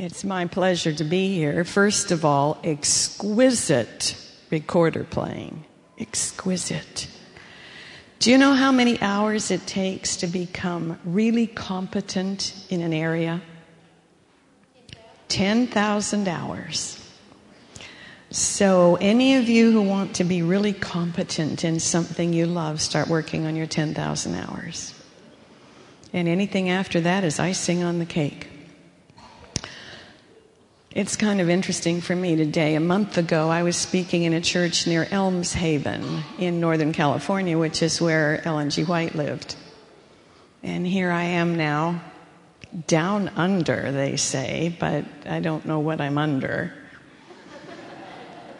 It's my pleasure to be here. First of all, exquisite recorder playing. Exquisite. Do you know how many hours it takes to become really competent in an area? 10,000 hours. So, any of you who want to be really competent in something you love, start working on your 10,000 hours. And anything after that is icing on the cake. It's kind of interesting for me today. A month ago, I was speaking in a church near Elmshaven in Northern California, which is where Ellen G. White lived. And here I am now, down under, they say, but I don't know what I'm under.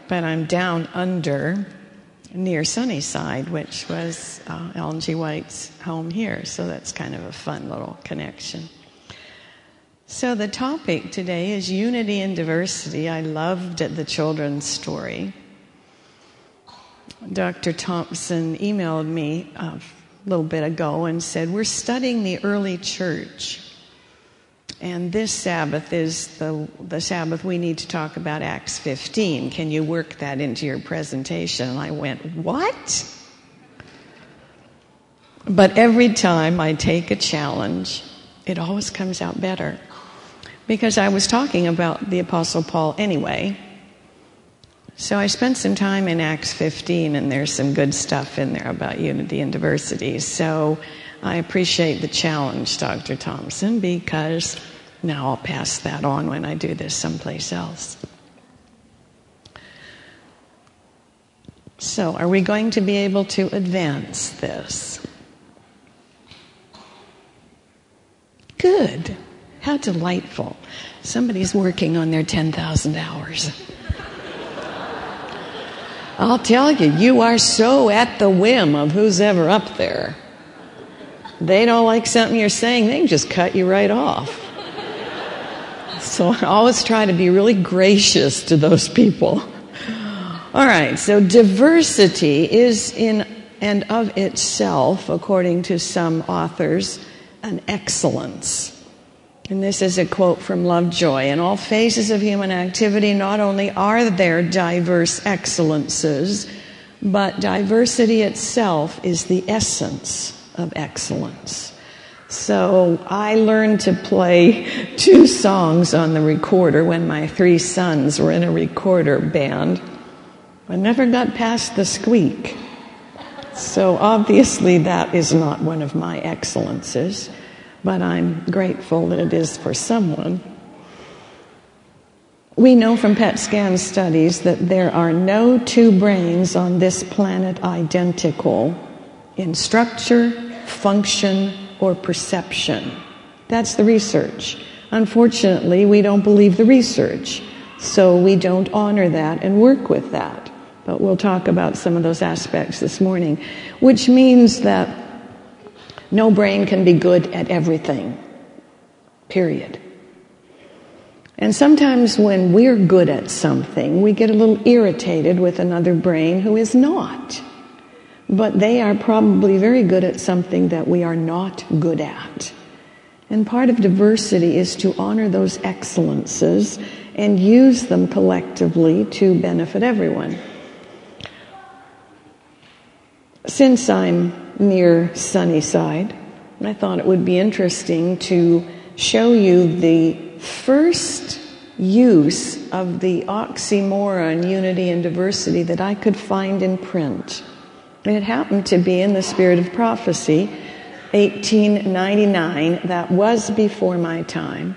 But I'm down under near Sunnyside, which was uh, Ellen G. White's home here. So that's kind of a fun little connection. So, the topic today is unity and diversity. I loved the children's story. Dr. Thompson emailed me a little bit ago and said, We're studying the early church. And this Sabbath is the, the Sabbath we need to talk about Acts 15. Can you work that into your presentation? And I went, What? But every time I take a challenge, it always comes out better because I was talking about the Apostle Paul anyway. So I spent some time in Acts 15, and there's some good stuff in there about unity and diversity. So I appreciate the challenge, Dr. Thompson, because now I'll pass that on when I do this someplace else. So, are we going to be able to advance this? Good. How delightful. Somebody's working on their 10,000 hours. I'll tell you, you are so at the whim of who's ever up there. They don't like something you're saying, they can just cut you right off. So I always try to be really gracious to those people. All right, so diversity is in and of itself, according to some authors, an excellence. And this is a quote from Lovejoy. In all phases of human activity, not only are there diverse excellences, but diversity itself is the essence of excellence. So I learned to play two songs on the recorder when my three sons were in a recorder band. I never got past the squeak. So obviously that is not one of my excellences but I'm grateful that it is for someone. We know from PET scan studies that there are no two brains on this planet identical in structure, function, or perception. That's the research. Unfortunately, we don't believe the research, so we don't honor that and work with that. But we'll talk about some of those aspects this morning, which means that no brain can be good at everything. Period. And sometimes when we're good at something, we get a little irritated with another brain who is not. But they are probably very good at something that we are not good at. And part of diversity is to honor those excellences and use them collectively to benefit everyone. Since I'm near Sunnyside. And I thought it would be interesting to show you the first use of the oxymoron unity and diversity that I could find in print. It happened to be in the Spirit of Prophecy, 1899. That was before my time.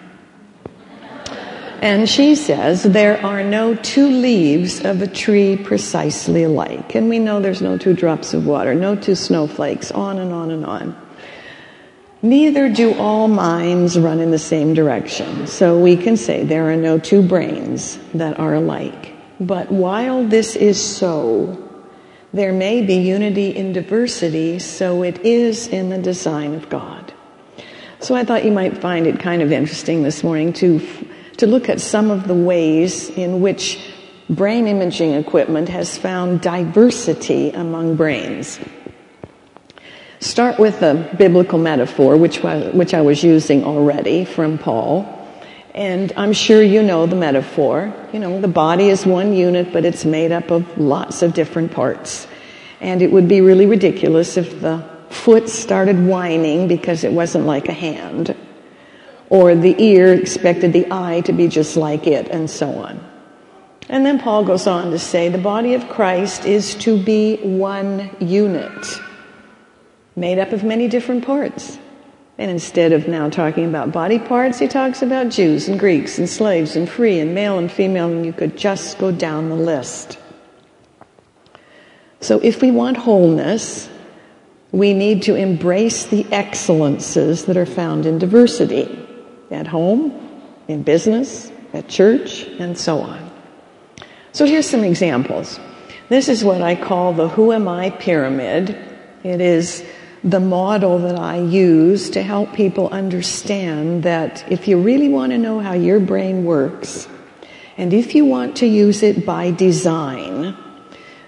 And she says, there are no two leaves of a tree precisely alike. And we know there's no two drops of water, no two snowflakes, on and on and on. Neither do all minds run in the same direction. So we can say there are no two brains that are alike. But while this is so, there may be unity in diversity, so it is in the design of God. So I thought you might find it kind of interesting this morning to to look at some of the ways in which brain imaging equipment has found diversity among brains. Start with a biblical metaphor, which, which I was using already from Paul. And I'm sure you know the metaphor. You know, the body is one unit, but it's made up of lots of different parts. And it would be really ridiculous if the foot started whining because it wasn't like a hand, or the ear expected the eye to be just like it, and so on. And then Paul goes on to say the body of Christ is to be one unit, made up of many different parts. And instead of now talking about body parts, he talks about Jews and Greeks and slaves and free and male and female, and you could just go down the list. So if we want wholeness, we need to embrace the excellences that are found in diversity at home, in business, at church, and so on. So here's some examples. This is what I call the Who Am I pyramid. It is the model that I use to help people understand that if you really want to know how your brain works, and if you want to use it by design,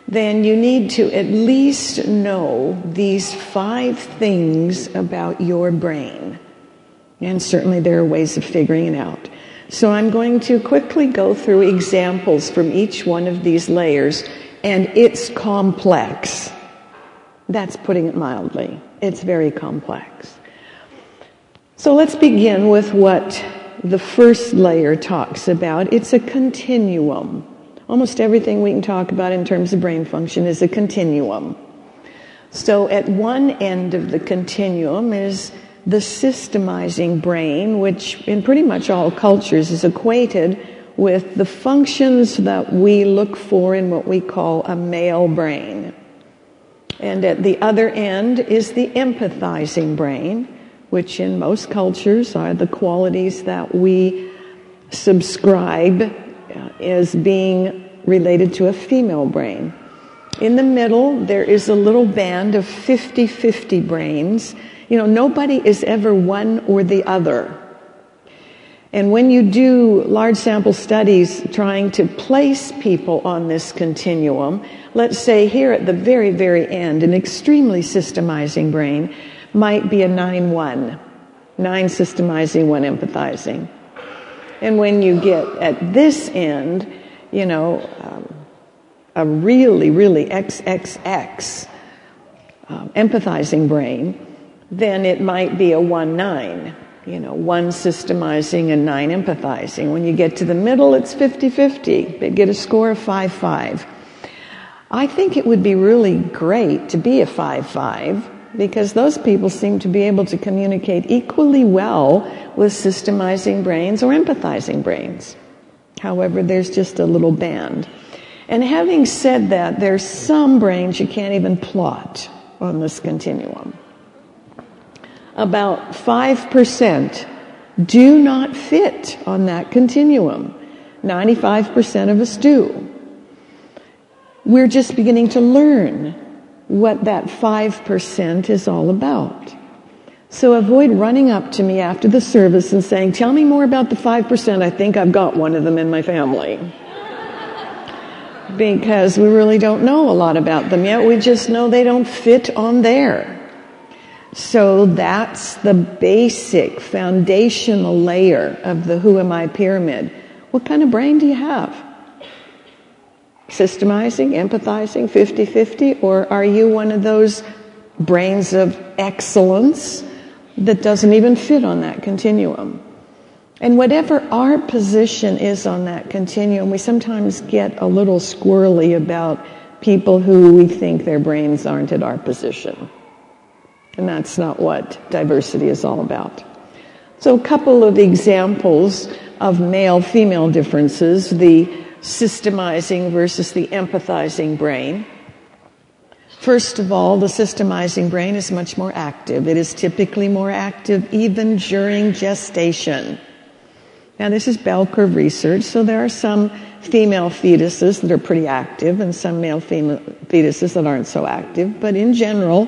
then you need to at least know these five things about your brain. And certainly there are ways of figuring it out. So I'm going to quickly go through examples from each one of these layers, and it's complex. That's putting it mildly. It's very complex. So let's begin with what the first layer talks about. It's a continuum. Almost everything we can talk about in terms of brain function is a continuum. So at one end of the continuum is the systemizing brain, which in pretty much all cultures is equated with the functions that we look for in what we call a male brain. And at the other end is the empathizing brain, which in most cultures are the qualities that we subscribe uh, as being related to a female brain. In the middle, there is a little band of 50 50 brains. You know, nobody is ever one or the other. And when you do large sample studies trying to place people on this continuum, let's say here at the very, very end, an extremely systemizing brain might be a 9 1, 9 systemizing, 1 empathizing. And when you get at this end, you know, um, a really, really XXX um, empathizing brain, then it might be a 1 9 you know, one systemizing and nine empathizing. When you get to the middle, it's 50 50. They get a score of 5 5. I think it would be really great to be a 5 5 because those people seem to be able to communicate equally well with systemizing brains or empathizing brains. However, there's just a little band. And having said that, there's some brains you can't even plot on this continuum about 5% do not fit on that continuum. 95% of us do. We're just beginning to learn what that 5% is all about. So avoid running up to me after the service and saying, Tell me more about the 5%. I think I've got one of them in my family. because we really don't know a lot about them yet. We just know they don't fit on there. So that's the basic foundational layer of the Who Am I pyramid. What kind of brain do you have? Systemizing, empathizing, 50 50? Or are you one of those brains of excellence that doesn't even fit on that continuum? And whatever our position is on that continuum, we sometimes get a little squirrely about people who we think their brains aren't at our position. And that's not what diversity is all about. So, a couple of examples of male female differences the systemizing versus the empathizing brain. First of all, the systemizing brain is much more active. It is typically more active even during gestation. Now, this is bell curve research, so there are some female fetuses that are pretty active and some male fetuses that aren't so active, but in general,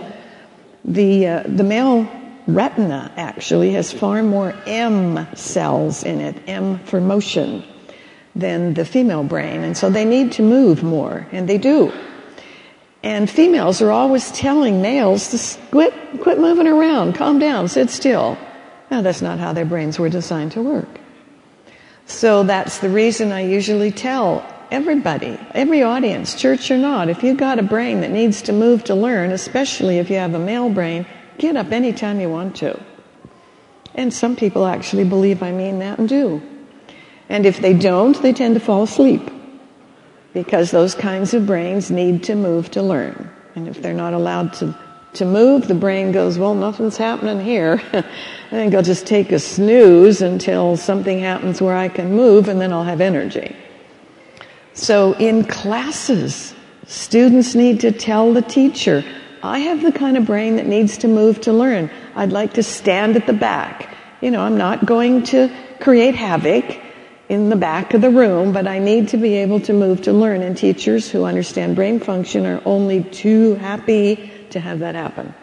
the, uh, the male retina actually has far more M cells in it, M for motion, than the female brain. And so they need to move more, and they do. And females are always telling males to quit, quit moving around, calm down, sit still. Now, that's not how their brains were designed to work. So that's the reason I usually tell everybody, every audience, church or not, if you've got a brain that needs to move to learn, especially if you have a male brain, get up anytime you want to. And some people actually believe I mean that and do. And if they don't, they tend to fall asleep because those kinds of brains need to move to learn. And if they're not allowed to, to move, the brain goes, well, nothing's happening here. I think I'll just take a snooze until something happens where I can move and then I'll have energy. So in classes, students need to tell the teacher, I have the kind of brain that needs to move to learn. I'd like to stand at the back. You know, I'm not going to create havoc in the back of the room, but I need to be able to move to learn. And teachers who understand brain function are only too happy to have that happen.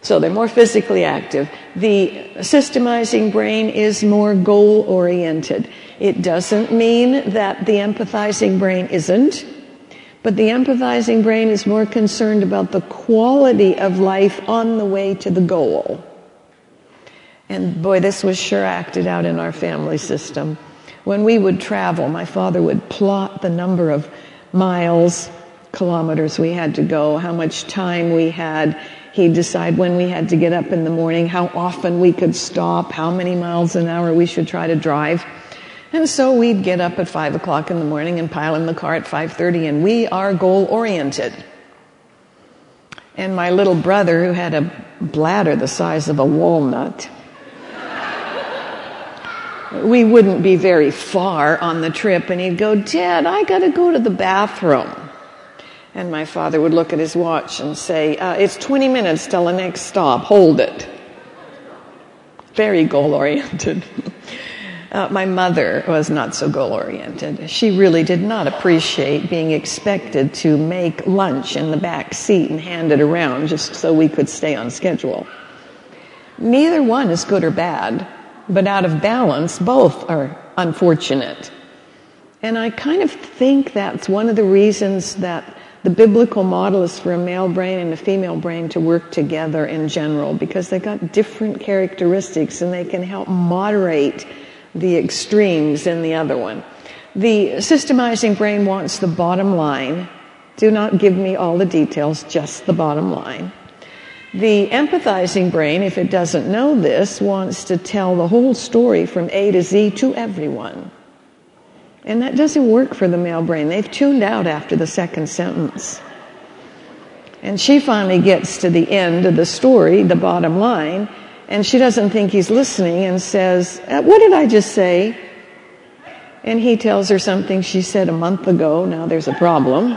So they're more physically active. The systemizing brain is more goal oriented. It doesn't mean that the empathizing brain isn't, but the empathizing brain is more concerned about the quality of life on the way to the goal. And boy, this was sure acted out in our family system. When we would travel, my father would plot the number of miles, kilometers we had to go, how much time we had. He'd decide when we had to get up in the morning, how often we could stop, how many miles an hour we should try to drive. And so we'd get up at five o'clock in the morning and pile in the car at 5.30 and we are goal oriented. And my little brother, who had a bladder the size of a walnut, we wouldn't be very far on the trip and he'd go, Dad, I gotta go to the bathroom. And my father would look at his watch and say, uh, it's 20 minutes till the next stop, hold it. Very goal oriented. Uh, my mother was not so goal oriented. She really did not appreciate being expected to make lunch in the back seat and hand it around just so we could stay on schedule. Neither one is good or bad but out of balance, both are unfortunate. And I kind of think that's one of the reasons that the biblical model is for a male brain and a female brain to work together in general because they've got different characteristics and they can help moderate the extremes in the other one. The systemizing brain wants the bottom line. Do not give me all the details, just the bottom line. The empathizing brain, if it doesn't know this, wants to tell the whole story from A to Z to everyone. And that doesn't work for the male brain. They've tuned out after the second sentence. And she finally gets to the end of the story, the bottom line, and she doesn't think he's listening and says, uh, What did I just say? And he tells her something she said a month ago. Now there's a problem.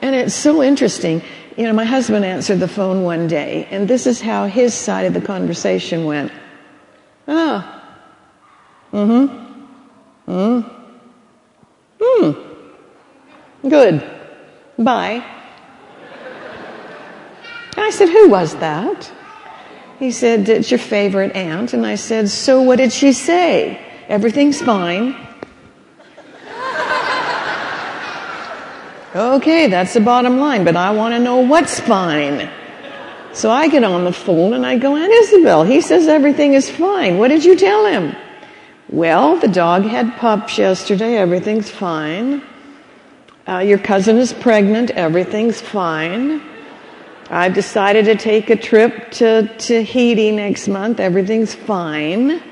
And it's so interesting. You know, my husband answered the phone one day, and this is how his side of the conversation went. Ah. Mm-hmm. Mm. Hmm. Hmm. Hmm. Good. Bye. I said, Who was that? He said, It's your favorite aunt. And I said, So what did she say? Everything's fine. Okay, that's the bottom line, but I want to know what's fine. So I get on the phone and I go, Aunt Isabel, he says everything is fine. What did you tell him? Well, the dog had pups yesterday. Everything's fine. Uh, your cousin is pregnant. Everything's fine. I've decided to take a trip to Tahiti next month. Everything's fine.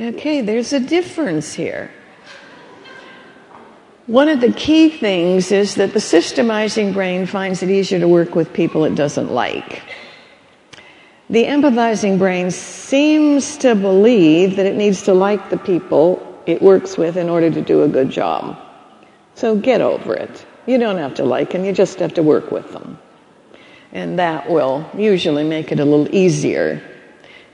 Okay, there's a difference here. One of the key things is that the systemizing brain finds it easier to work with people it doesn't like. The empathizing brain seems to believe that it needs to like the people it works with in order to do a good job. So get over it. You don't have to like them, you just have to work with them. And that will usually make it a little easier.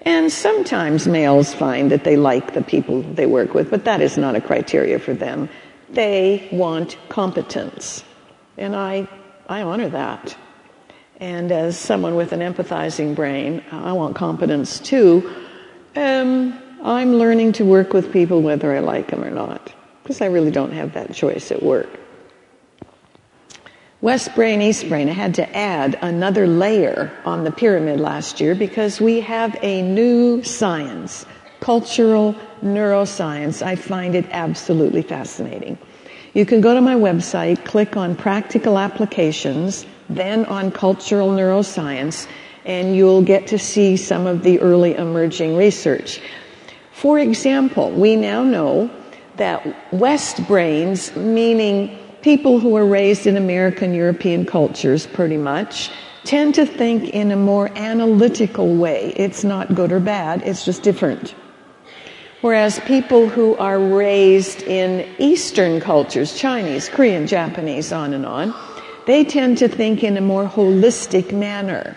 And sometimes males find that they like the people they work with, but that is not a criteria for them. They want competence. And I, I honor that. And as someone with an empathizing brain, I want competence too. Um, I'm learning to work with people whether I like them or not, because I really don't have that choice at work. West brain, east brain, I had to add another layer on the pyramid last year because we have a new science cultural neuroscience. I find it absolutely fascinating. You can go to my website, click on practical applications, then on cultural neuroscience, and you'll get to see some of the early emerging research. For example, we now know that West brains, meaning people who are raised in American European cultures pretty much, tend to think in a more analytical way. It's not good or bad, it's just different. Whereas people who are raised in Eastern cultures, Chinese, Korean, Japanese, on and on, they tend to think in a more holistic manner.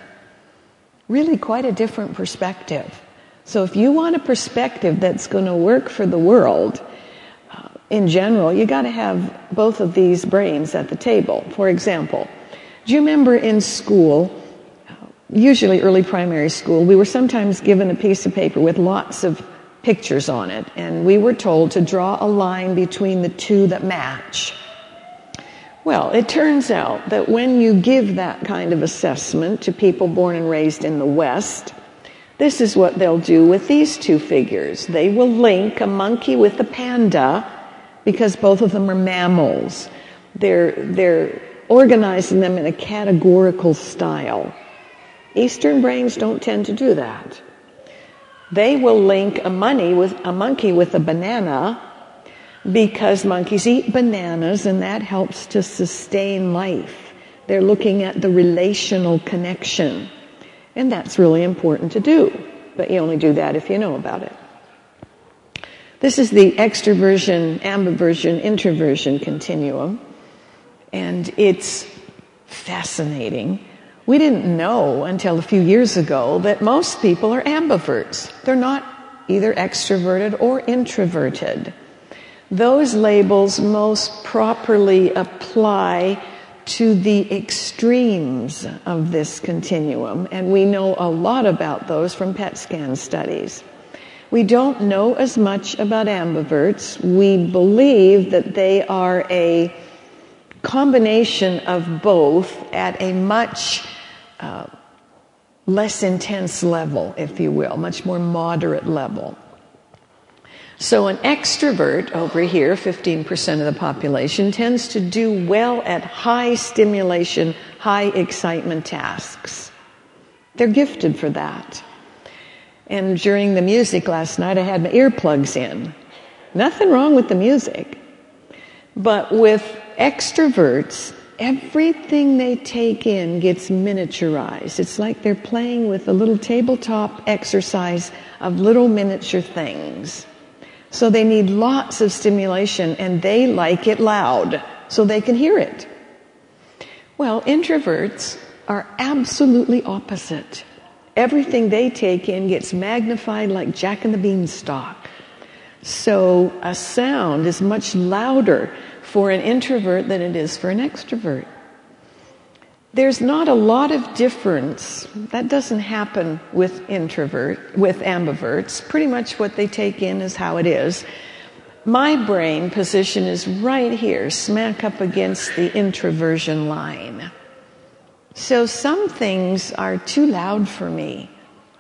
Really quite a different perspective. So if you want a perspective that's going to work for the world, uh, in general, you got to have both of these brains at the table. For example, do you remember in school, usually early primary school, we were sometimes given a piece of paper with lots of pictures on it, and we were told to draw a line between the two that match. Well, it turns out that when you give that kind of assessment to people born and raised in the West, this is what they'll do with these two figures. They will link a monkey with a panda because both of them are mammals. They're, they're organizing them in a categorical style. Eastern brains don't tend to do that. They will link a, money with, a monkey with a banana because monkeys eat bananas and that helps to sustain life. They're looking at the relational connection. And that's really important to do. But you only do that if you know about it. This is the extroversion, ambiversion, introversion continuum. And it's fascinating we didn't know until a few years ago that most people are ambiverts. They're not either extroverted or introverted. Those labels most properly apply to the extremes of this continuum, and we know a lot about those from PET scan studies. We don't know as much about ambiverts. We believe that they are a combination of both at a much less intense level, if you will, much more moderate level. So an extrovert over here, 15% of the population, tends to do well at high stimulation, high excitement tasks. They're gifted for that. And during the music last night, I had my earplugs in. Nothing wrong with the music. But with extroverts, everything they take in gets miniaturized. It's like they're playing with a little tabletop exercise of little miniature things. So they need lots of stimulation and they like it loud so they can hear it. Well, introverts are absolutely opposite. Everything they take in gets magnified like Jack and the Beanstalk. So a sound is much louder for an introvert than it is for an extrovert. There's not a lot of difference. That doesn't happen with introvert, with ambiverts. Pretty much what they take in is how it is. My brain position is right here, smack up against the introversion line. So some things are too loud for me.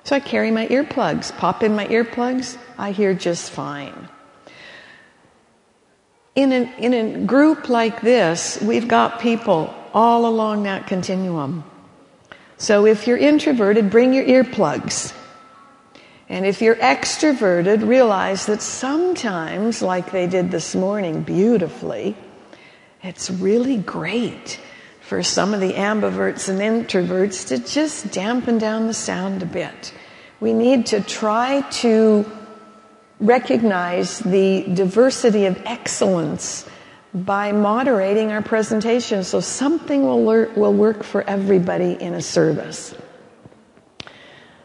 So I carry my earplugs, pop in my earplugs, I hear just fine. In, an, in a group like this, we've got people all along that continuum. So if you're introverted, bring your earplugs. And if you're extroverted, realize that sometimes, like they did this morning beautifully, it's really great for some of the ambiverts and introverts to just dampen down the sound a bit. We need to try to recognize the diversity of excellence by moderating our presentation so something will, will work for everybody in a service.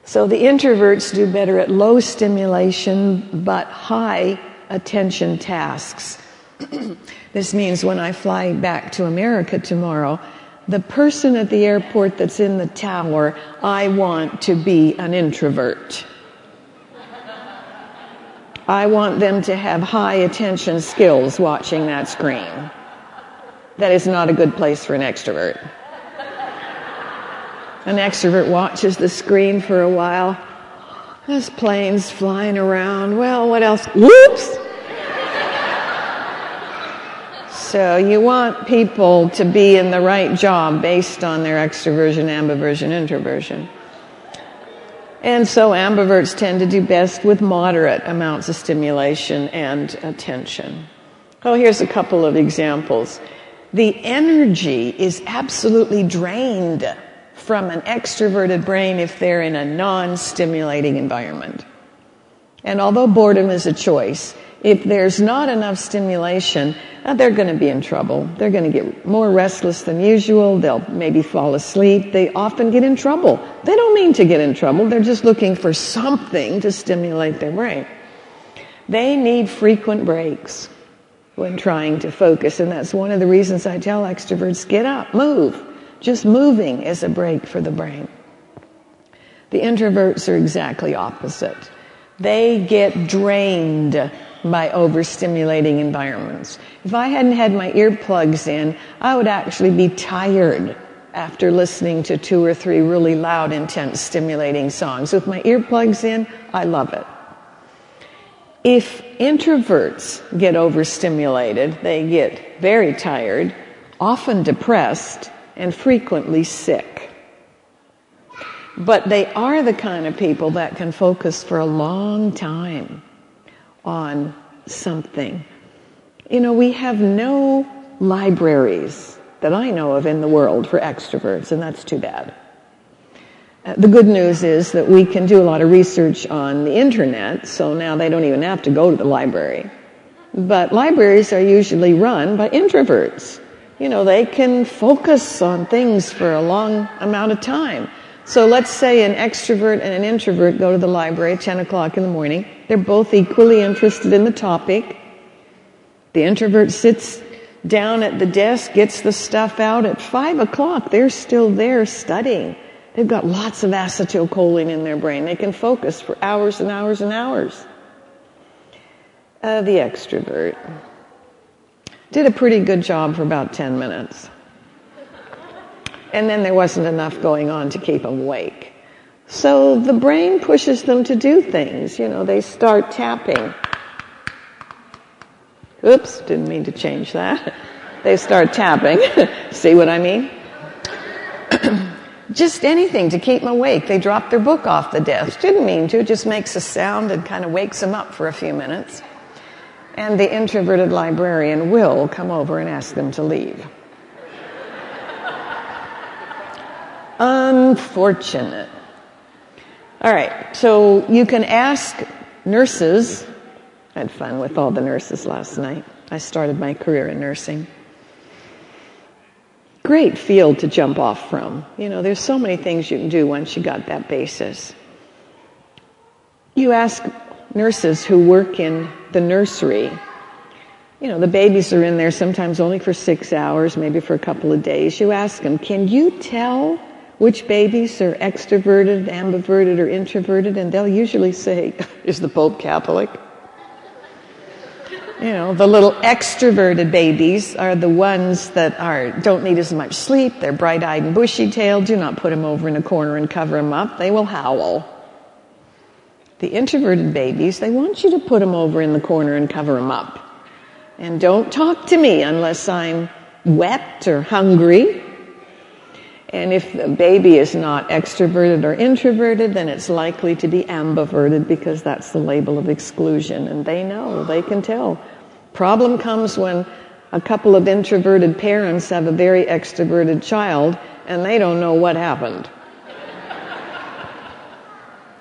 So the introverts do better at low stimulation but high attention tasks. this means when I fly back to America tomorrow, the person at the airport that's in the tower, I want to be an introvert. I want them to have high attention skills watching that screen. That is not a good place for an extrovert. An extrovert watches the screen for a while. There's planes flying around. Well, what else? Whoops! So you want people to be in the right job based on their extroversion, ambiversion, introversion. And so ambiverts tend to do best with moderate amounts of stimulation and attention. Oh, here's a couple of examples. The energy is absolutely drained from an extroverted brain if they're in a non-stimulating environment. And although boredom is a choice, if there's not enough stimulation, uh, they're going to be in trouble. They're going to get more restless than usual. They'll maybe fall asleep. They often get in trouble. They don't mean to get in trouble. They're just looking for something to stimulate their brain. They need frequent breaks when trying to focus. And that's one of the reasons I tell extroverts, get up, move. Just moving is a break for the brain. The introverts are exactly opposite. They get drained by overstimulating environments. If I hadn't had my earplugs in, I would actually be tired after listening to two or three really loud, intense, stimulating songs. With my earplugs in, I love it. If introverts get overstimulated, they get very tired, often depressed, and frequently sick. But they are the kind of people that can focus for a long time on something. You know, we have no libraries that I know of in the world for extroverts, and that's too bad. Uh, the good news is that we can do a lot of research on the internet, so now they don't even have to go to the library. But libraries are usually run by introverts. You know, they can focus on things for a long amount of time. So let's say an extrovert and an introvert go to the library at 10 o'clock in the morning. They're both equally interested in the topic. The introvert sits down at the desk, gets the stuff out. At 5 o'clock, they're still there studying. They've got lots of acetylcholine in their brain. They can focus for hours and hours and hours. Uh, the extrovert did a pretty good job for about 10 minutes. And then there wasn't enough going on to keep them awake. So the brain pushes them to do things. You know, they start tapping. Oops, didn't mean to change that. They start tapping. See what I mean? just anything to keep them awake. They drop their book off the desk. Didn't mean to, just makes a sound and kind of wakes them up for a few minutes. And the introverted librarian will come over and ask them to leave. Unfortunate. All right, so you can ask nurses. I had fun with all the nurses last night. I started my career in nursing. Great field to jump off from. You know, there's so many things you can do once you got that basis. You ask nurses who work in the nursery. You know, the babies are in there sometimes only for six hours, maybe for a couple of days. You ask them, can you tell which babies are extroverted, ambiverted, or introverted, and they'll usually say, Is the Pope Catholic? You know, the little extroverted babies are the ones that are, don't need as much sleep, they're bright eyed and bushy tailed. Do not put them over in a corner and cover them up, they will howl. The introverted babies, they want you to put them over in the corner and cover them up. And don't talk to me unless I'm wet or hungry and if the baby is not extroverted or introverted, then it's likely to be ambiverted because that's the label of exclusion. And they know, they can tell. Problem comes when a couple of introverted parents have a very extroverted child and they don't know what happened.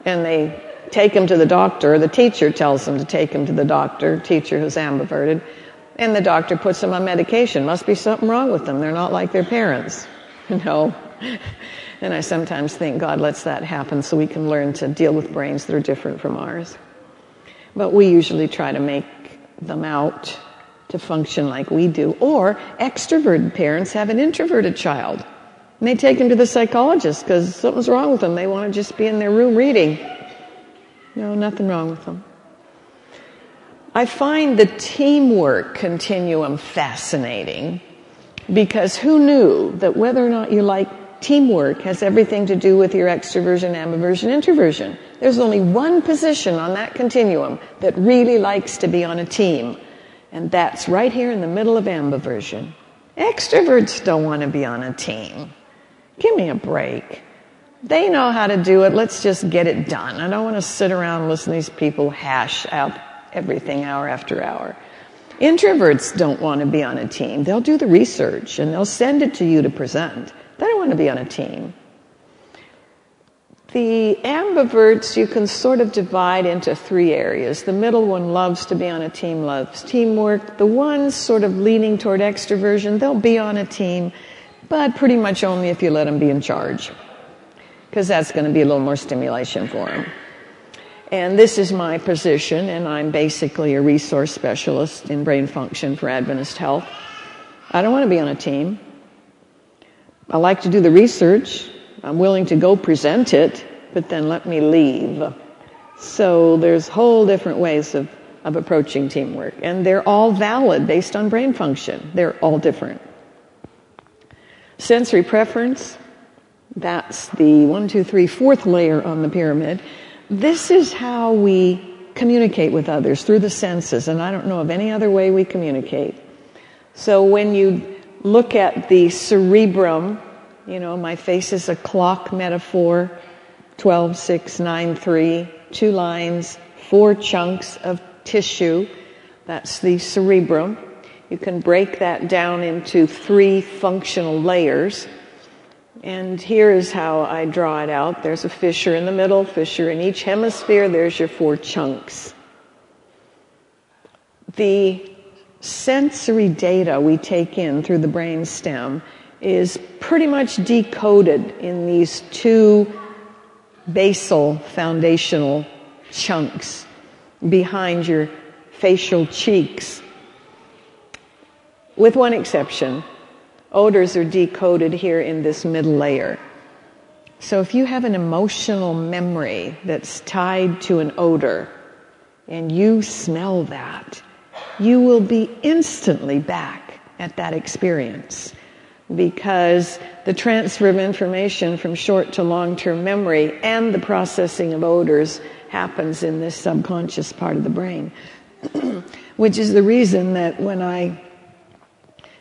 and they take him to the doctor. The teacher tells them to take him to the doctor, teacher who's ambiverted. And the doctor puts them on medication. Must be something wrong with them. They're not like their parents. No. And I sometimes think God lets that happen so we can learn to deal with brains that are different from ours. But we usually try to make them out to function like we do. Or extroverted parents have an introverted child. And they take him to the psychologist because something's wrong with them. They want to just be in their room reading. No, nothing wrong with them. I find the teamwork continuum fascinating because who knew that whether or not you like teamwork has everything to do with your extroversion, ambiversion, introversion? There's only one position on that continuum that really likes to be on a team, and that's right here in the middle of ambiversion. Extroverts don't want to be on a team. Give me a break. They know how to do it. Let's just get it done. I don't want to sit around and listen to these people hash out everything hour after hour. Introverts don't want to be on a team. They'll do the research and they'll send it to you to present. They don't want to be on a team. The ambiverts you can sort of divide into three areas. The middle one loves to be on a team, loves teamwork. The ones sort of leaning toward extroversion, they'll be on a team, but pretty much only if you let them be in charge. Because that's going to be a little more stimulation for them. And this is my position, and I'm basically a resource specialist in brain function for Adventist Health. I don't want to be on a team. I like to do the research. I'm willing to go present it, but then let me leave. So there's whole different ways of, of approaching teamwork, and they're all valid based on brain function. They're all different. Sensory preference, that's the one, two, three, fourth layer on the pyramid. This is how we communicate with others through the senses, and I don't know of any other way we communicate. So when you look at the cerebrum, you know, my face is a clock metaphor 12, 6, 9, 3, two lines, four chunks of tissue. That's the cerebrum. You can break that down into three functional layers. And here is how I draw it out. There's a fissure in the middle, fissure in each hemisphere. There's your four chunks. The sensory data we take in through the brain stem is pretty much decoded in these two basal foundational chunks behind your facial cheeks. With one exception, odors are decoded here in this middle layer. So if you have an emotional memory that's tied to an odor and you smell that, you will be instantly back at that experience because the transfer of information from short to long term memory and the processing of odors happens in this subconscious part of the brain. Which is the reason that when I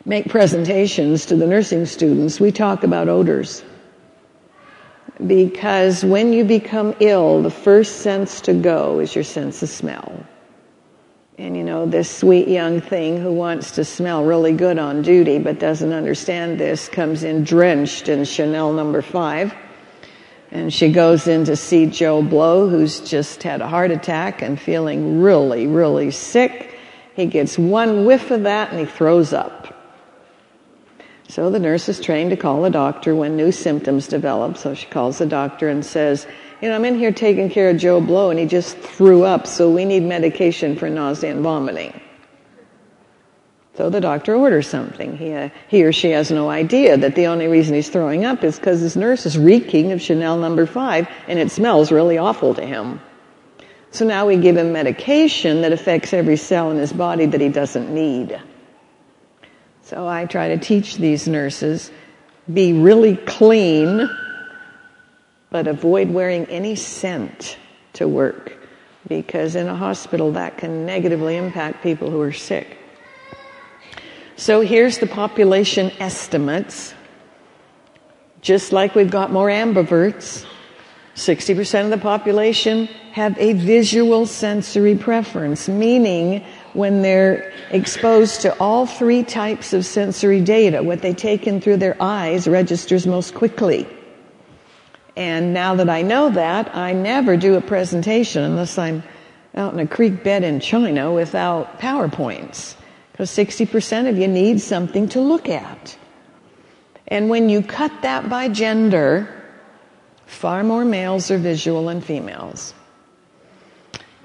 make presentations to the nursing students, we talk about odors. Because when you become ill, the first sense to go is your sense of smell. And you know, this sweet young thing who wants to smell really good on duty but doesn't understand this comes in drenched in Chanel number five. And she goes in to see Joe Blow, who's just had a heart attack and feeling really, really sick. He gets one whiff of that and he throws up. So the nurse is trained to call a doctor when new symptoms develop. So she calls the doctor and says, you know, I'm in here taking care of Joe Blow and he just threw up, so we need medication for nausea and vomiting. So the doctor orders something. He, uh, he or she has no idea that the only reason he's throwing up is because his nurse is reeking of Chanel number five and it smells really awful to him. So now we give him medication that affects every cell in his body that he doesn't need. So I try to teach these nurses be really clean, but avoid wearing any scent to work because in a hospital that can negatively impact people who are sick. So here's the population estimates. Just like we've got more ambiverts, 60% of the population have a visual sensory preference, meaning when they're exposed to all three types of sensory data, what they take in through their eyes registers most quickly. And now that I know that, I never do a presentation unless I'm out in a creek bed in China without PowerPoints. Because 60% of you need something to look at. And when you cut that by gender, far more males are visual than females.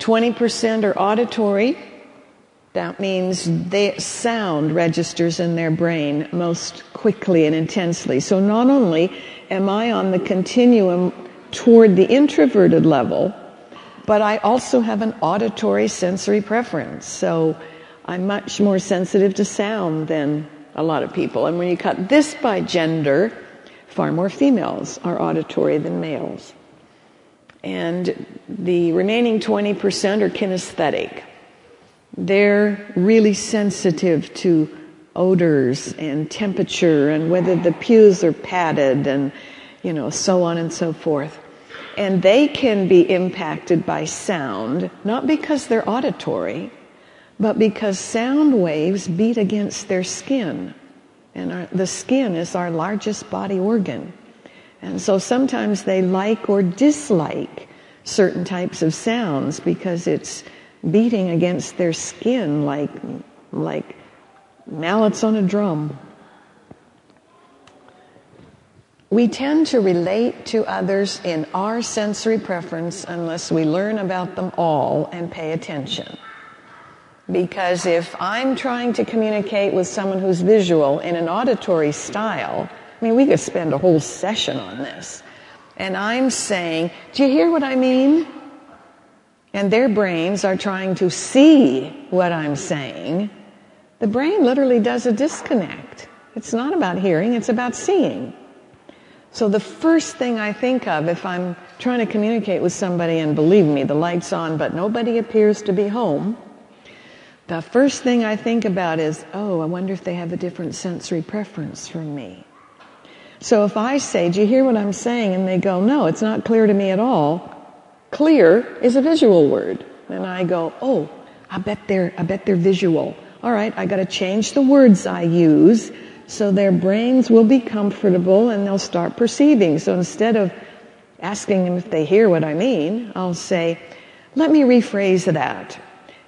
20% are auditory, that means the sound registers in their brain most quickly and intensely. So not only am I on the continuum toward the introverted level, but I also have an auditory sensory preference. So I'm much more sensitive to sound than a lot of people. And when you cut this by gender, far more females are auditory than males. And the remaining 20% are kinesthetic. They're really sensitive to odors and temperature and whether the pews are padded and, you know, so on and so forth. And they can be impacted by sound, not because they're auditory, but because sound waves beat against their skin. And our, the skin is our largest body organ. And so sometimes they like or dislike certain types of sounds because it's beating against their skin like, like mallets on a drum. We tend to relate to others in our sensory preference unless we learn about them all and pay attention. Because if I'm trying to communicate with someone who's visual in an auditory style, I mean, we could spend a whole session on this. And I'm saying, do you hear what I mean? And their brains are trying to see what I'm saying. The brain literally does a disconnect. It's not about hearing, it's about seeing. So the first thing I think of if I'm trying to communicate with somebody, and believe me, the light's on, but nobody appears to be home, the first thing I think about is, oh, I wonder if they have a different sensory preference from me. So if I say, do you hear what I'm saying? And they go, no, it's not clear to me at all. Clear is a visual word. And I go, oh, I bet they're, I bet they're visual. All right, I gotta change the words I use so their brains will be comfortable and they'll start perceiving. So instead of asking them if they hear what I mean, I'll say, let me rephrase that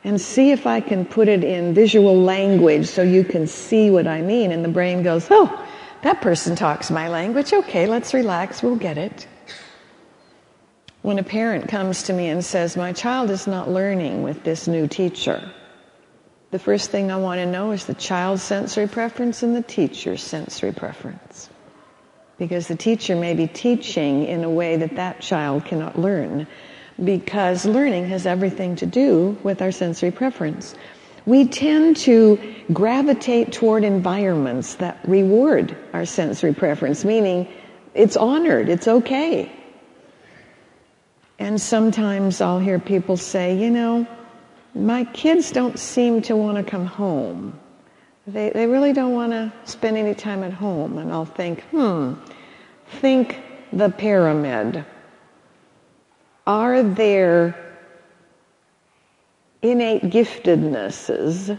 and see if I can put it in visual language so you can see what I mean. And the brain goes, oh, that person talks my language. Okay, let's relax. We'll get it. When a parent comes to me and says, my child is not learning with this new teacher, the first thing I want to know is the child's sensory preference and the teacher's sensory preference. Because the teacher may be teaching in a way that that child cannot learn. Because learning has everything to do with our sensory preference. We tend to gravitate toward environments that reward our sensory preference, meaning it's honored, it's okay. And sometimes I'll hear people say, you know, my kids don't seem to want to come home. They, they really don't want to spend any time at home. And I'll think, hmm, think the pyramid. Are there innate giftednesses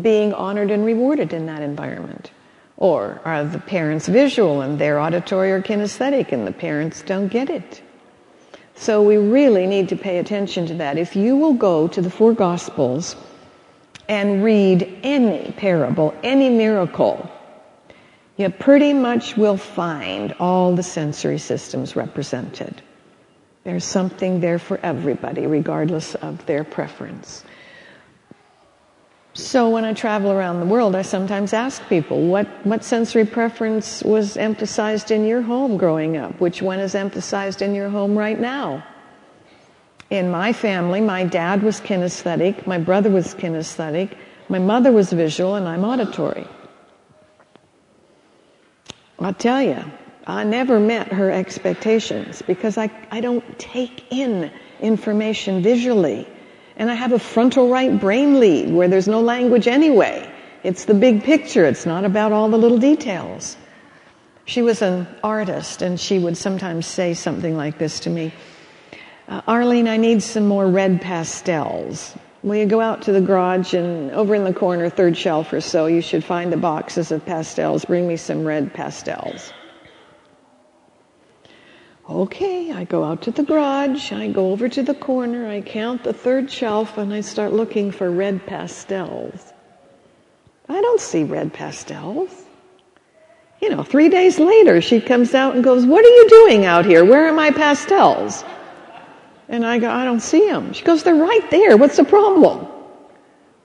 being honored and rewarded in that environment? Or are the parents visual and they're auditory or kinesthetic and the parents don't get it? So we really need to pay attention to that. If you will go to the four gospels and read any parable, any miracle, you pretty much will find all the sensory systems represented. There's something there for everybody, regardless of their preference. So when I travel around the world, I sometimes ask people, what, what sensory preference was emphasized in your home growing up? Which one is emphasized in your home right now? In my family, my dad was kinesthetic, my brother was kinesthetic, my mother was visual, and I'm auditory. I'll tell you, I never met her expectations because I, I don't take in information visually. And I have a frontal right brain lead where there's no language anyway. It's the big picture. It's not about all the little details. She was an artist and she would sometimes say something like this to me. Uh, Arlene, I need some more red pastels. Will you go out to the garage and over in the corner, third shelf or so, you should find the boxes of pastels. Bring me some red pastels. Okay, I go out to the garage, I go over to the corner, I count the third shelf, and I start looking for red pastels. I don't see red pastels. You know, three days later, she comes out and goes, What are you doing out here? Where are my pastels? And I go, I don't see them. She goes, They're right there. What's the problem?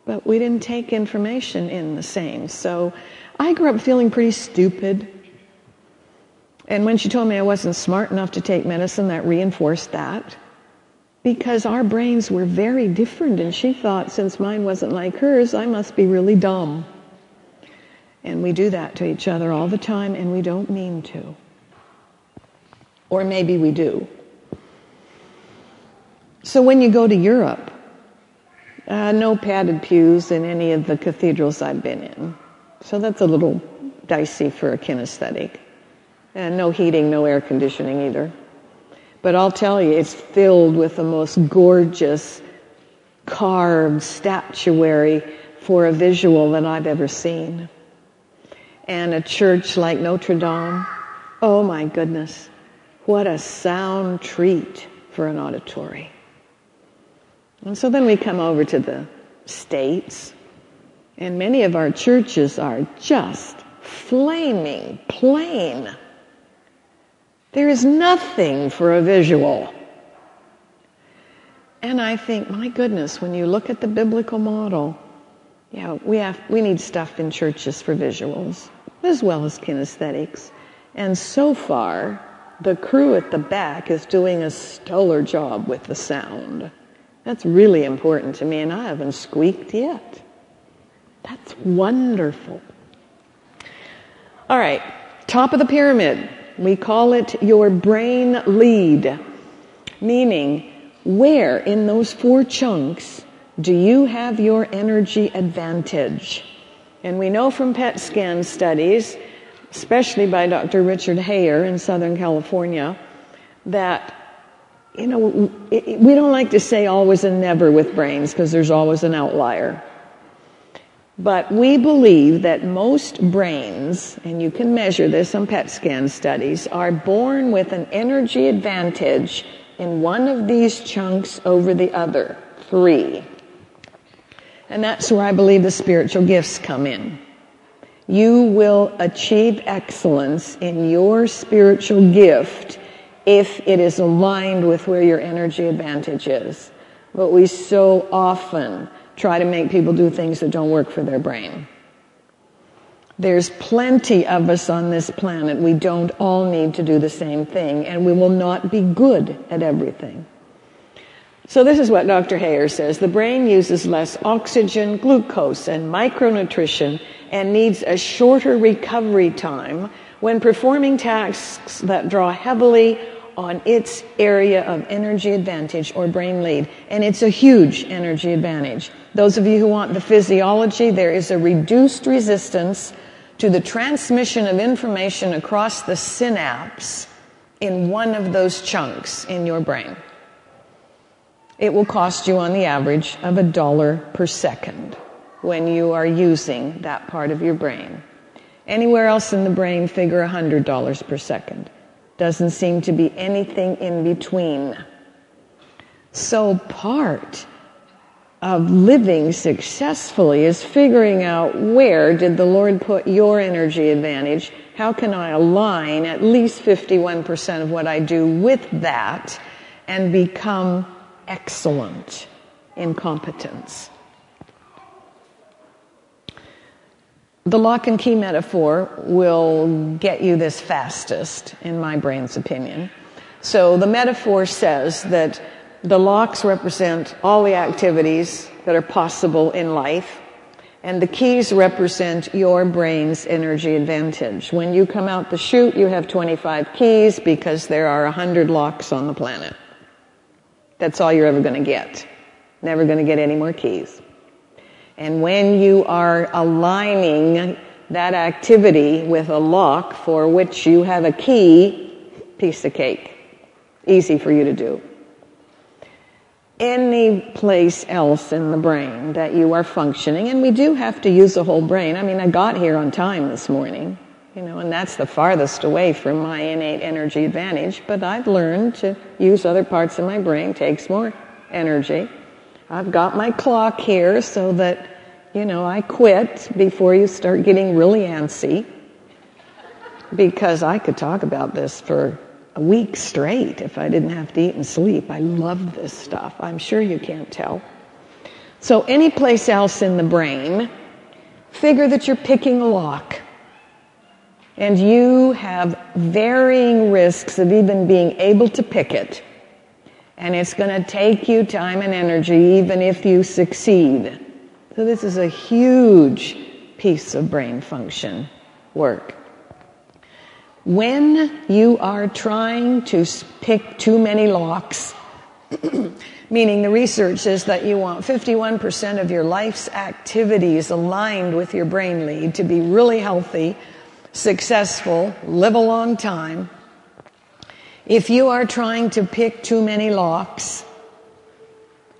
But we didn't take information in the same. So I grew up feeling pretty stupid and when she told me I wasn't smart enough to take medicine, that reinforced that. Because our brains were very different, and she thought since mine wasn't like hers, I must be really dumb. And we do that to each other all the time, and we don't mean to. Or maybe we do. So when you go to Europe, uh, no padded pews in any of the cathedrals I've been in. So that's a little dicey for a kinesthetic. And no heating, no air conditioning either. But I'll tell you, it's filled with the most gorgeous carved statuary for a visual that I've ever seen. And a church like Notre Dame, oh my goodness, what a sound treat for an auditory. And so then we come over to the States, and many of our churches are just flaming plain. There is nothing for a visual. And I think, my goodness, when you look at the biblical model, yeah, we have we need stuff in churches for visuals as well as kinesthetics. And so far, the crew at the back is doing a stellar job with the sound. That's really important to me, and I haven't squeaked yet. That's wonderful. All right, top of the pyramid. We call it your brain lead, meaning where in those four chunks do you have your energy advantage? And we know from PET scan studies, especially by Dr. Richard Haier in Southern California, that you know, we don't like to say always and never with brains because there's always an outlier. But we believe that most brains, and you can measure this on PET scan studies, are born with an energy advantage in one of these chunks over the other. Three. And that's where I believe the spiritual gifts come in. You will achieve excellence in your spiritual gift if it is aligned with where your energy advantage is. But we so often try to make people do things that don't work for their brain. There's plenty of us on this planet. We don't all need to do the same thing, and we will not be good at everything. So this is what Dr. Haier says. The brain uses less oxygen, glucose, and micronutrition and needs a shorter recovery time when performing tasks that draw heavily on its area of energy advantage or brain lead. And it's a huge energy advantage. Those of you who want the physiology, there is a reduced resistance to the transmission of information across the synapse in one of those chunks in your brain. It will cost you on the average of a dollar per second when you are using that part of your brain. Anywhere else in the brain, figure $100 per second. Doesn't seem to be anything in between. So part of living successfully is figuring out where did the Lord put your energy advantage? How can I align at least 51% of what I do with that and become excellent in competence? The lock and key metaphor will get you this fastest, in my brain's opinion. So the metaphor says that the locks represent all the activities that are possible in life, and the keys represent your brain's energy advantage. When you come out the chute, you have 25 keys because there are 100 locks on the planet. That's all you're ever going to get. Never going to get any more keys. And when you are aligning that activity with a lock for which you have a key, piece of cake. Easy for you to do. Any place else in the brain that you are functioning, and we do have to use the whole brain. I mean, I got here on time this morning, you know, and that's the farthest away from my innate energy advantage, but I've learned to use other parts of my brain, takes more energy. I've got my clock here so that, you know, I quit before you start getting really antsy because I could talk about this for a week straight if I didn't have to eat and sleep. I love this stuff. I'm sure you can't tell. So any place else in the brain, figure that you're picking a lock. And you have varying risks of even being able to pick it. And it's going to take you time and energy even if you succeed. So this is a huge piece of brain function work. When you are trying to pick too many locks, Meaning the research says that you want 51% of your life's activities aligned with your brain lead to be really healthy, successful, live a long time. If you are trying to pick too many locks,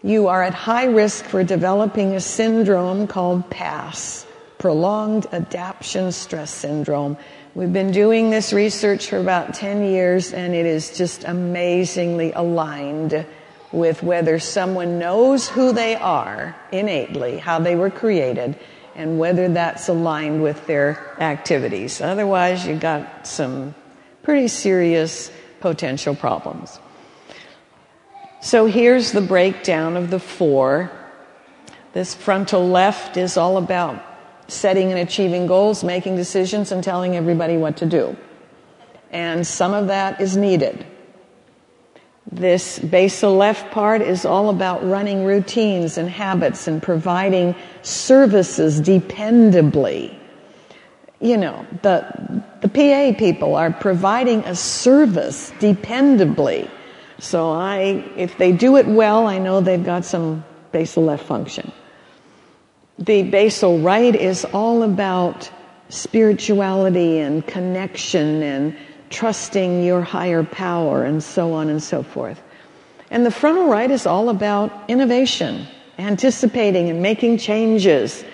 you are at high risk for developing a syndrome called PASS, Prolonged Adaptation Stress Syndrome. We've been doing this research for about 10 years and it is just amazingly aligned with whether someone knows who they are innately, how they were created, and whether that's aligned with their activities. Otherwise, you've got some pretty serious potential problems. So here's the breakdown of the four. This frontal left is all about setting and achieving goals, making decisions, and telling everybody what to do. And some of that is needed. This basal left part is all about running routines and habits and providing services dependably. You know, the, the PA people are providing a service dependably. So I, if they do it well, I know they've got some basal left function. The basal right is all about spirituality and connection and trusting your higher power and so on and so forth. And the frontal right is all about innovation, anticipating and making changes,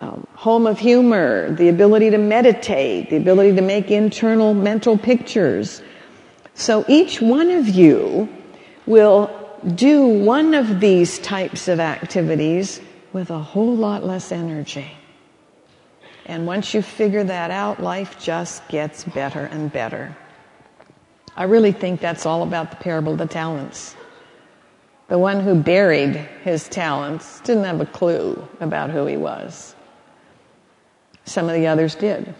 um, home of humor, the ability to meditate, the ability to make internal mental pictures. So each one of you will do one of these types of activities with a whole lot less energy. And once you figure that out, life just gets better and better. I really think that's all about the parable of the talents. The one who buried his talents didn't have a clue about who he was. Some of the others did.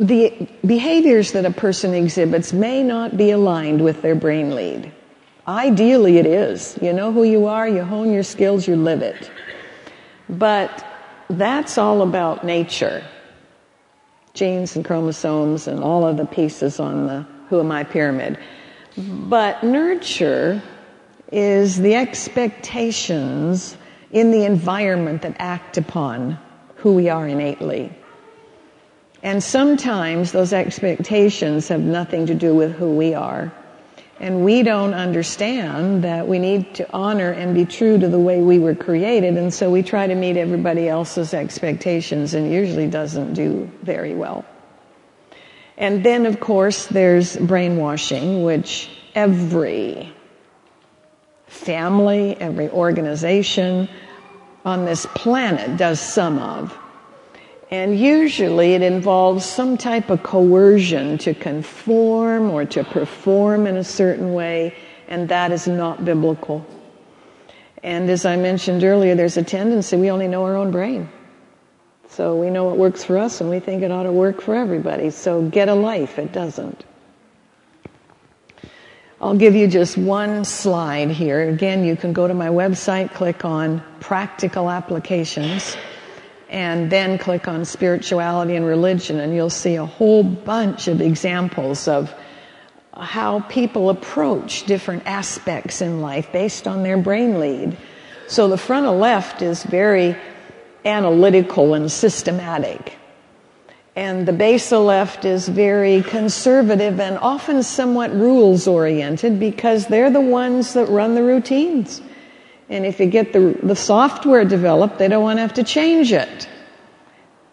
The behaviors that a person exhibits may not be aligned with their brain lead. Ideally, it is. You know who you are, you hone your skills, you live it. But that's all about nature genes and chromosomes and all of the pieces on the who am I pyramid. But nurture is the expectations in the environment that act upon who we are innately. And sometimes those expectations have nothing to do with who we are and we don't understand that we need to honor and be true to the way we were created. And so we try to meet everybody else's expectations and usually doesn't do very well. And then, of course, there's brainwashing, which every family, every organization on this planet does some of. And usually it involves some type of coercion to conform or to perform in a certain way, and that is not biblical. And as I mentioned earlier, there's a tendency we only know our own brain. So we know what works for us and we think it ought to work for everybody. So get a life, it doesn't. I'll give you just one slide here. Again, you can go to my website, click on practical applications and then click on spirituality and religion and you'll see a whole bunch of examples of how people approach different aspects in life based on their brain lead. So the frontal left is very analytical and systematic. And the basal left is very conservative and often somewhat rules oriented because they're the ones that run the routines. And if you get the, the software developed, they don't want to have to change it.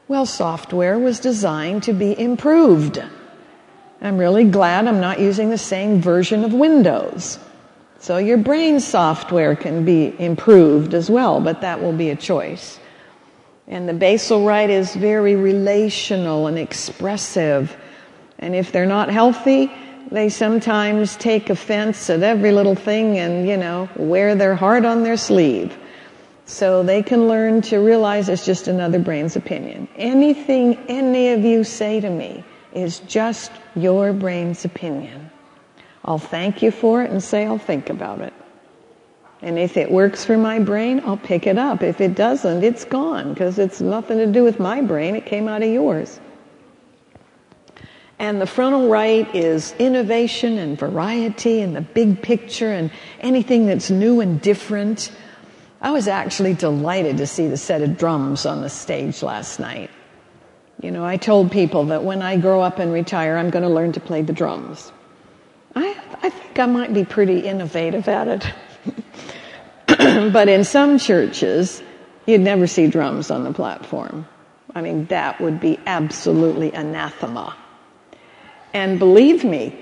Well, software was designed to be improved. I'm really glad I'm not using the same version of Windows. So your brain software can be improved as well, but that will be a choice. And the basal right is very relational and expressive. And if they're not healthy, they sometimes take offense at every little thing and, you know, wear their heart on their sleeve. So they can learn to realize it's just another brain's opinion. Anything any of you say to me is just your brain's opinion. I'll thank you for it and say I'll think about it. And if it works for my brain, I'll pick it up. If it doesn't, it's gone because it's nothing to do with my brain. It came out of yours. And the frontal right is innovation and variety and the big picture and anything that's new and different. I was actually delighted to see the set of drums on the stage last night. You know, I told people that when I grow up and retire, I'm going to learn to play the drums. I, I think I might be pretty innovative at it. but in some churches, you'd never see drums on the platform. I mean, that would be absolutely anathema. And believe me,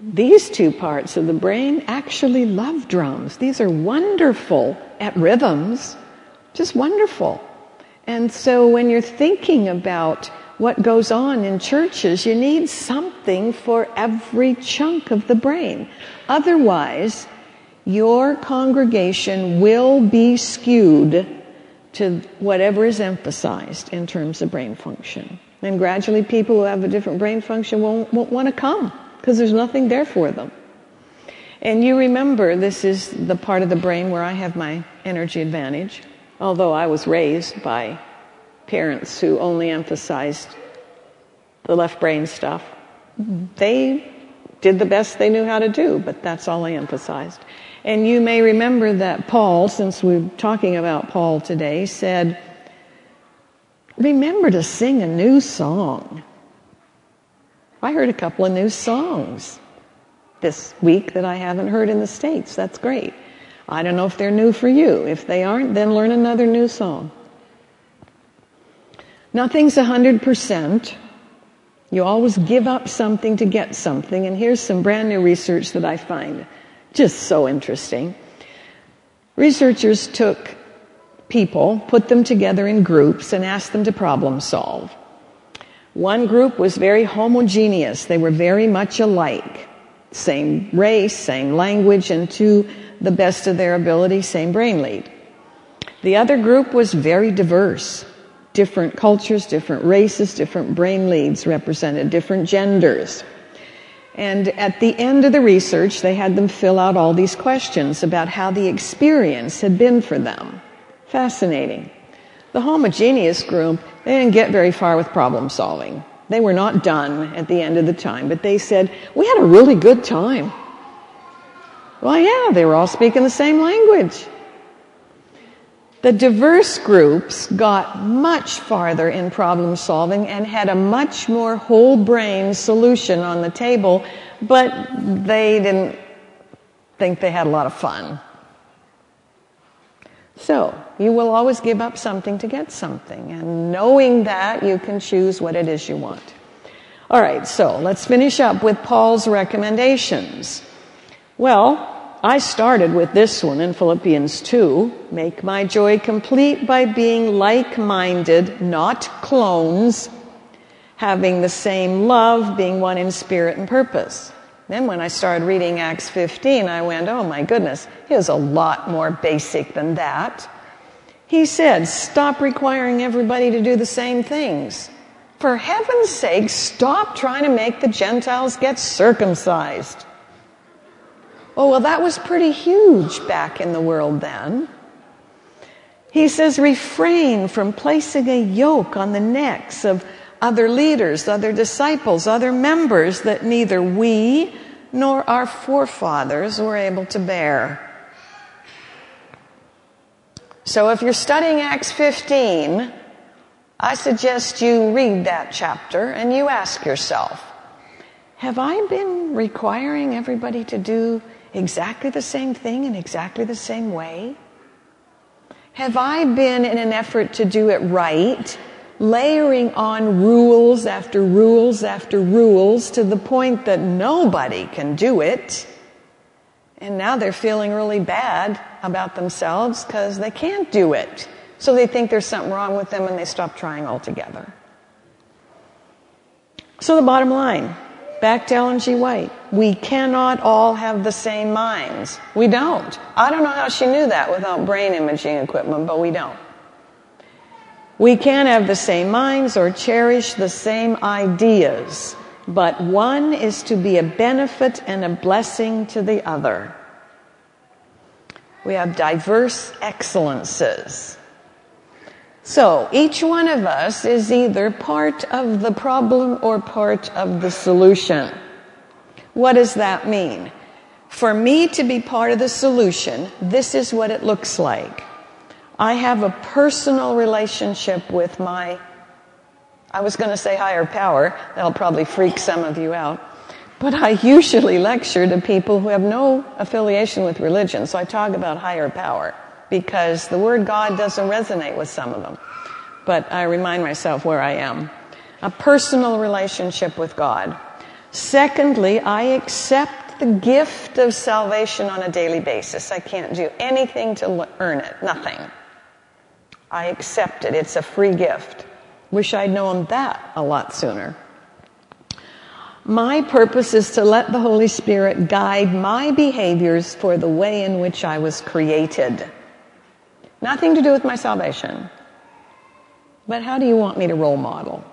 these two parts of the brain actually love drums. These are wonderful at rhythms, just wonderful. And so when you're thinking about what goes on in churches, you need something for every chunk of the brain. Otherwise, your congregation will be skewed to whatever is emphasized in terms of brain function. And gradually, people who have a different brain function won't, won't want to come because there's nothing there for them. And you remember, this is the part of the brain where I have my energy advantage, although I was raised by parents who only emphasized the left brain stuff. They did the best they knew how to do, but that's all they emphasized. And you may remember that Paul, since we're talking about Paul today, said, Remember to sing a new song. I heard a couple of new songs this week that I haven't heard in the States. That's great. I don't know if they're new for you. If they aren't, then learn another new song. Nothing's 100%. You always give up something to get something. And here's some brand new research that I find just so interesting. Researchers took people, put them together in groups, and asked them to problem solve. One group was very homogeneous. They were very much alike. Same race, same language, and to the best of their ability, same brain lead. The other group was very diverse. Different cultures, different races, different brain leads represented, different genders. And at the end of the research, they had them fill out all these questions about how the experience had been for them. Fascinating. The homogeneous group, they didn't get very far with problem solving. They were not done at the end of the time, but they said, we had a really good time. Well, yeah, they were all speaking the same language. The diverse groups got much farther in problem solving and had a much more whole brain solution on the table, but they didn't think they had a lot of fun. So, you will always give up something to get something, and knowing that, you can choose what it is you want. All right, so let's finish up with Paul's recommendations. Well, I started with this one in Philippians 2. Make my joy complete by being like minded, not clones, having the same love, being one in spirit and purpose. Then when I started reading Acts 15, I went, oh my goodness, he is a lot more basic than that. He said, stop requiring everybody to do the same things. For heaven's sake, stop trying to make the Gentiles get circumcised. Oh, well, that was pretty huge back in the world then. He says, refrain from placing a yoke on the necks of other leaders, other disciples, other members that neither we nor our forefathers were able to bear. So if you're studying Acts 15, I suggest you read that chapter and you ask yourself, have I been requiring everybody to do exactly the same thing in exactly the same way? Have I been in an effort to do it right, layering on rules after rules after rules to the point that nobody can do it? And now they're feeling really bad about themselves because they can't do it. So they think there's something wrong with them and they stop trying altogether. So the bottom line, back to Ellen G. White. We cannot all have the same minds. We don't. I don't know how she knew that without brain imaging equipment, but we don't. We can have the same minds or cherish the same ideas, but one is to be a benefit and a blessing to the other. We have diverse excellences. So each one of us is either part of the problem or part of the solution. What does that mean? For me to be part of the solution, this is what it looks like. I have a personal relationship with my, I was going to say higher power. That'll probably freak some of you out. But I usually lecture to people who have no affiliation with religion. So I talk about higher power because the word God doesn't resonate with some of them. But I remind myself where I am. A personal relationship with God. Secondly, I accept the gift of salvation on a daily basis. I can't do anything to earn it, nothing. I accept it. It's a free gift. Wish I'd known that a lot sooner. My purpose is to let the Holy Spirit guide my behaviors for the way in which I was created. Nothing to do with my salvation. But how do you want me to role model?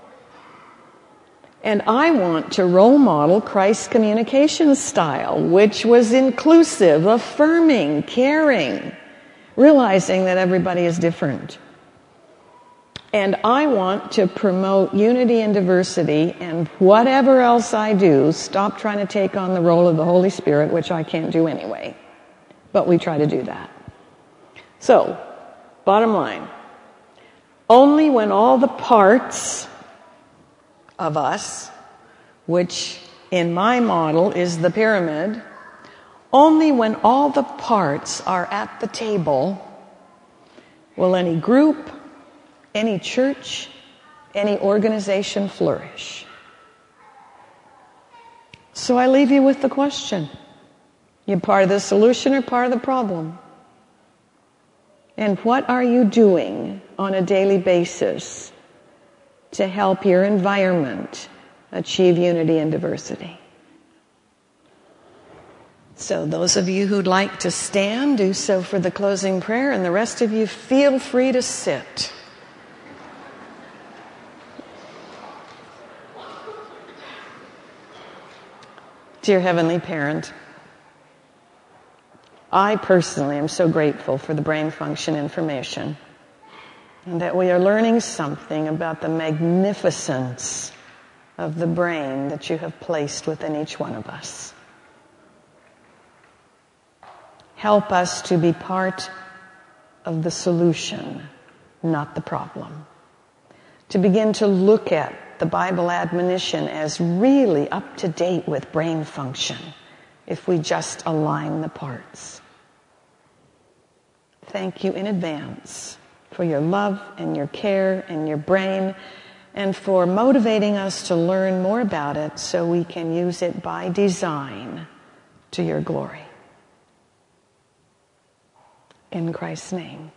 And I want to role model Christ's communication style, which was inclusive, affirming, caring, realizing that everybody is different. And I want to promote unity and diversity, and whatever else I do, stop trying to take on the role of the Holy Spirit, which I can't do anyway. But we try to do that. So, bottom line only when all the parts of us, which in my model is the pyramid, only when all the parts are at the table will any group any church, any organization flourish. So I leave you with the question. You part of the solution or part of the problem? And what are you doing on a daily basis to help your environment achieve unity and diversity? So, those of you who'd like to stand, do so for the closing prayer, and the rest of you feel free to sit. Dear Heavenly Parent, I personally am so grateful for the brain function information and that we are learning something about the magnificence of the brain that you have placed within each one of us. Help us to be part of the solution, not the problem. To begin to look at the Bible admonition as really up to date with brain function if we just align the parts. Thank you in advance for your love and your care and your brain and for motivating us to learn more about it so we can use it by design to your glory. In Christ's name.